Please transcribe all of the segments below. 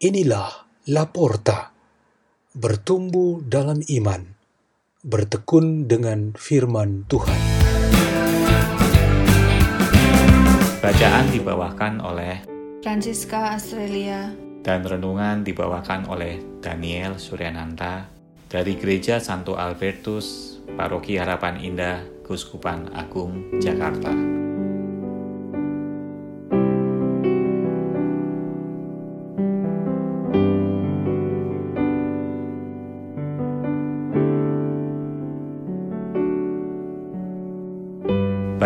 Inilah Laporta, bertumbuh dalam iman, bertekun dengan firman Tuhan. Bacaan dibawakan oleh Francisca Australia dan renungan dibawakan oleh Daniel Suryananta dari Gereja Santo Albertus, Paroki Harapan Indah, Kuskupan Agung, Jakarta.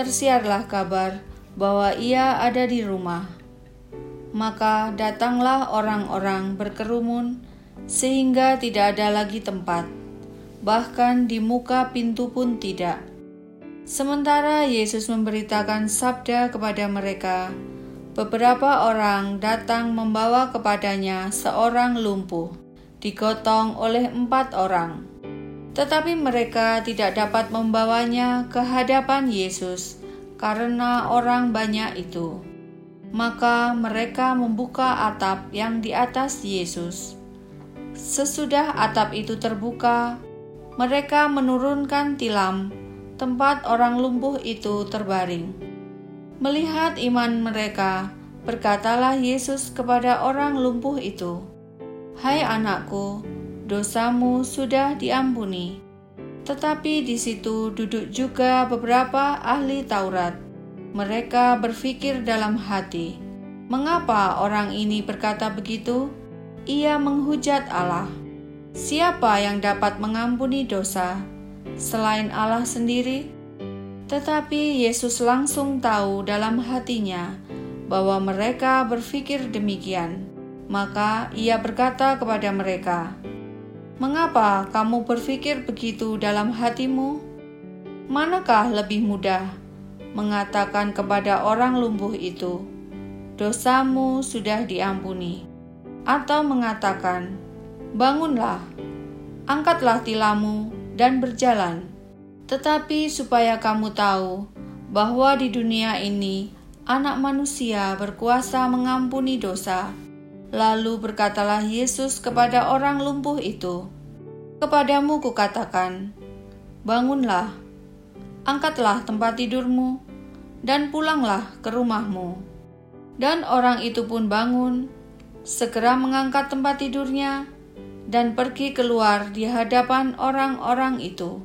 tersiarlah kabar bahwa ia ada di rumah. Maka datanglah orang-orang berkerumun sehingga tidak ada lagi tempat, bahkan di muka pintu pun tidak. Sementara Yesus memberitakan sabda kepada mereka, beberapa orang datang membawa kepadanya seorang lumpuh, digotong oleh empat orang. Tetapi mereka tidak dapat membawanya ke hadapan Yesus karena orang banyak itu. Maka mereka membuka atap yang di atas Yesus. Sesudah atap itu terbuka, mereka menurunkan tilam tempat orang lumpuh itu terbaring. Melihat iman mereka, berkatalah Yesus kepada orang lumpuh itu, "Hai anakku, dosamu sudah diampuni." Tetapi di situ duduk juga beberapa ahli Taurat. Mereka berpikir dalam hati, "Mengapa orang ini berkata begitu?" Ia menghujat Allah. Siapa yang dapat mengampuni dosa selain Allah sendiri? Tetapi Yesus langsung tahu dalam hatinya bahwa mereka berpikir demikian. Maka ia berkata kepada mereka, "Mengapa kamu berpikir begitu dalam hatimu? Manakah lebih mudah mengatakan kepada orang lumpuh itu, 'Dosamu sudah diampuni,' atau mengatakan, 'Bangunlah, angkatlah tilammu dan berjalan'?" Tetapi supaya kamu tahu bahwa di dunia ini Anak Manusia berkuasa mengampuni dosa. Lalu berkatalah Yesus kepada orang lumpuh itu, "Kepadamu kukatakan, bangunlah, angkatlah tempat tidurmu, dan pulanglah ke rumahmu." Dan orang itu pun bangun, segera mengangkat tempat tidurnya, dan pergi keluar di hadapan orang-orang itu.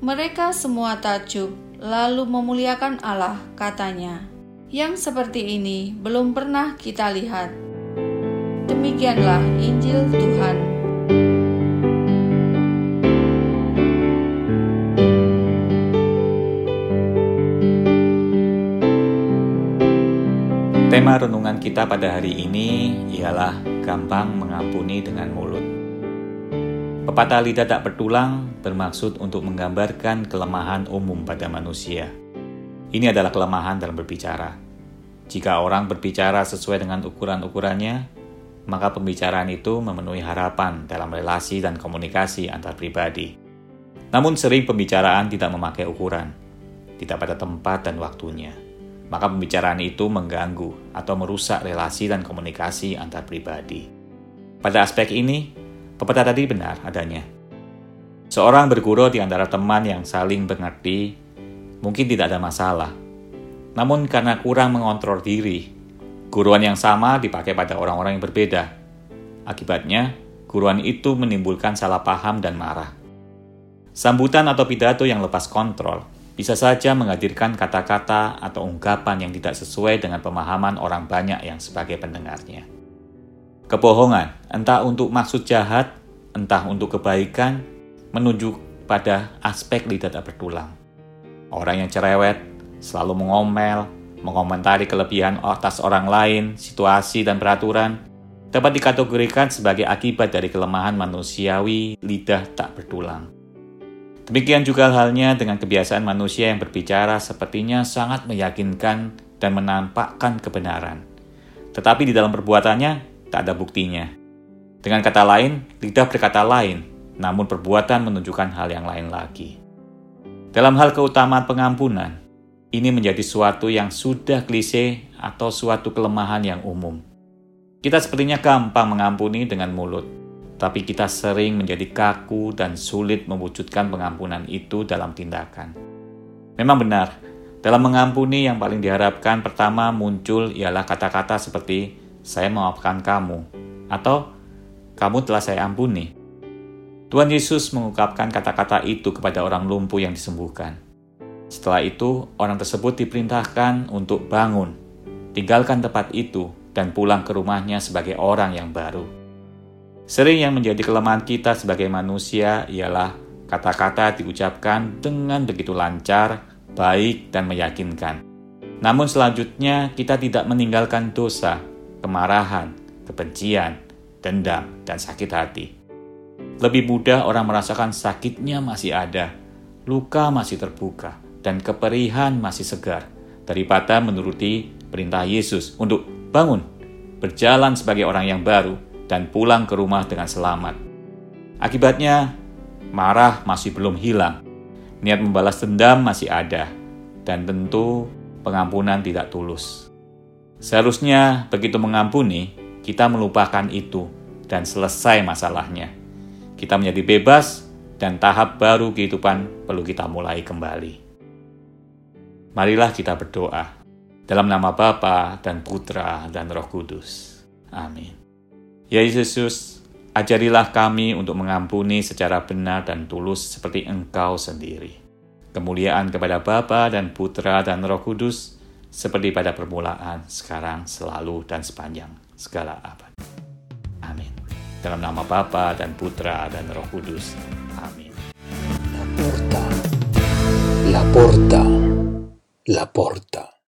Mereka semua takjub, lalu memuliakan Allah, katanya, "Yang seperti ini belum pernah kita lihat." Demikianlah Injil Tuhan. Tema renungan kita pada hari ini ialah gampang mengampuni dengan mulut. Pepatah lidah tak bertulang bermaksud untuk menggambarkan kelemahan umum pada manusia. Ini adalah kelemahan dalam berbicara. Jika orang berbicara sesuai dengan ukuran-ukurannya, maka pembicaraan itu memenuhi harapan dalam relasi dan komunikasi antar pribadi. Namun sering pembicaraan tidak memakai ukuran, tidak pada tempat dan waktunya. Maka pembicaraan itu mengganggu atau merusak relasi dan komunikasi antar pribadi. Pada aspek ini, pepatah tadi benar adanya. Seorang bergurau di antara teman yang saling mengerti mungkin tidak ada masalah. Namun karena kurang mengontrol diri, guruan yang sama dipakai pada orang-orang yang berbeda. Akibatnya, guruan itu menimbulkan salah paham dan marah. Sambutan atau pidato yang lepas kontrol bisa saja menghadirkan kata-kata atau ungkapan yang tidak sesuai dengan pemahaman orang banyak yang sebagai pendengarnya. Kebohongan, entah untuk maksud jahat, entah untuk kebaikan, menunjuk pada aspek lidah tak bertulang. Orang yang cerewet, selalu mengomel, mengomentari kelebihan atas orang lain, situasi, dan peraturan, dapat dikategorikan sebagai akibat dari kelemahan manusiawi lidah tak bertulang. Demikian juga halnya dengan kebiasaan manusia yang berbicara sepertinya sangat meyakinkan dan menampakkan kebenaran. Tetapi di dalam perbuatannya tak ada buktinya. Dengan kata lain, lidah berkata lain, namun perbuatan menunjukkan hal yang lain lagi. Dalam hal keutamaan pengampunan, ini menjadi suatu yang sudah klise atau suatu kelemahan yang umum. Kita sepertinya gampang mengampuni dengan mulut, tapi kita sering menjadi kaku dan sulit mewujudkan pengampunan itu dalam tindakan. Memang benar, dalam mengampuni yang paling diharapkan pertama muncul ialah kata-kata seperti saya memaafkan kamu atau kamu telah saya ampuni. Tuhan Yesus mengungkapkan kata-kata itu kepada orang lumpuh yang disembuhkan. Setelah itu, orang tersebut diperintahkan untuk bangun, tinggalkan tempat itu, dan pulang ke rumahnya sebagai orang yang baru. Sering yang menjadi kelemahan kita sebagai manusia ialah kata-kata diucapkan dengan begitu lancar, baik, dan meyakinkan. Namun selanjutnya kita tidak meninggalkan dosa, kemarahan, kebencian, dendam, dan sakit hati. Lebih mudah orang merasakan sakitnya masih ada, luka masih terbuka, dan keperihan masih segar, daripada menuruti perintah Yesus untuk bangun, berjalan sebagai orang yang baru, dan pulang ke rumah dengan selamat. Akibatnya, marah masih belum hilang, niat membalas dendam masih ada, dan tentu pengampunan tidak tulus. Seharusnya begitu mengampuni, kita melupakan itu dan selesai masalahnya. Kita menjadi bebas dan tahap baru kehidupan perlu kita mulai kembali. Marilah kita berdoa. Dalam nama Bapa dan Putra dan Roh Kudus. Amin. Ya Yesus, ajarilah kami untuk mengampuni secara benar dan tulus seperti Engkau sendiri. Kemuliaan kepada Bapa dan Putra dan Roh Kudus, seperti pada permulaan, sekarang, selalu, dan sepanjang segala abad. Amin. Dalam nama Bapa dan Putra dan Roh Kudus. Amin. La porta, la porta, La porta.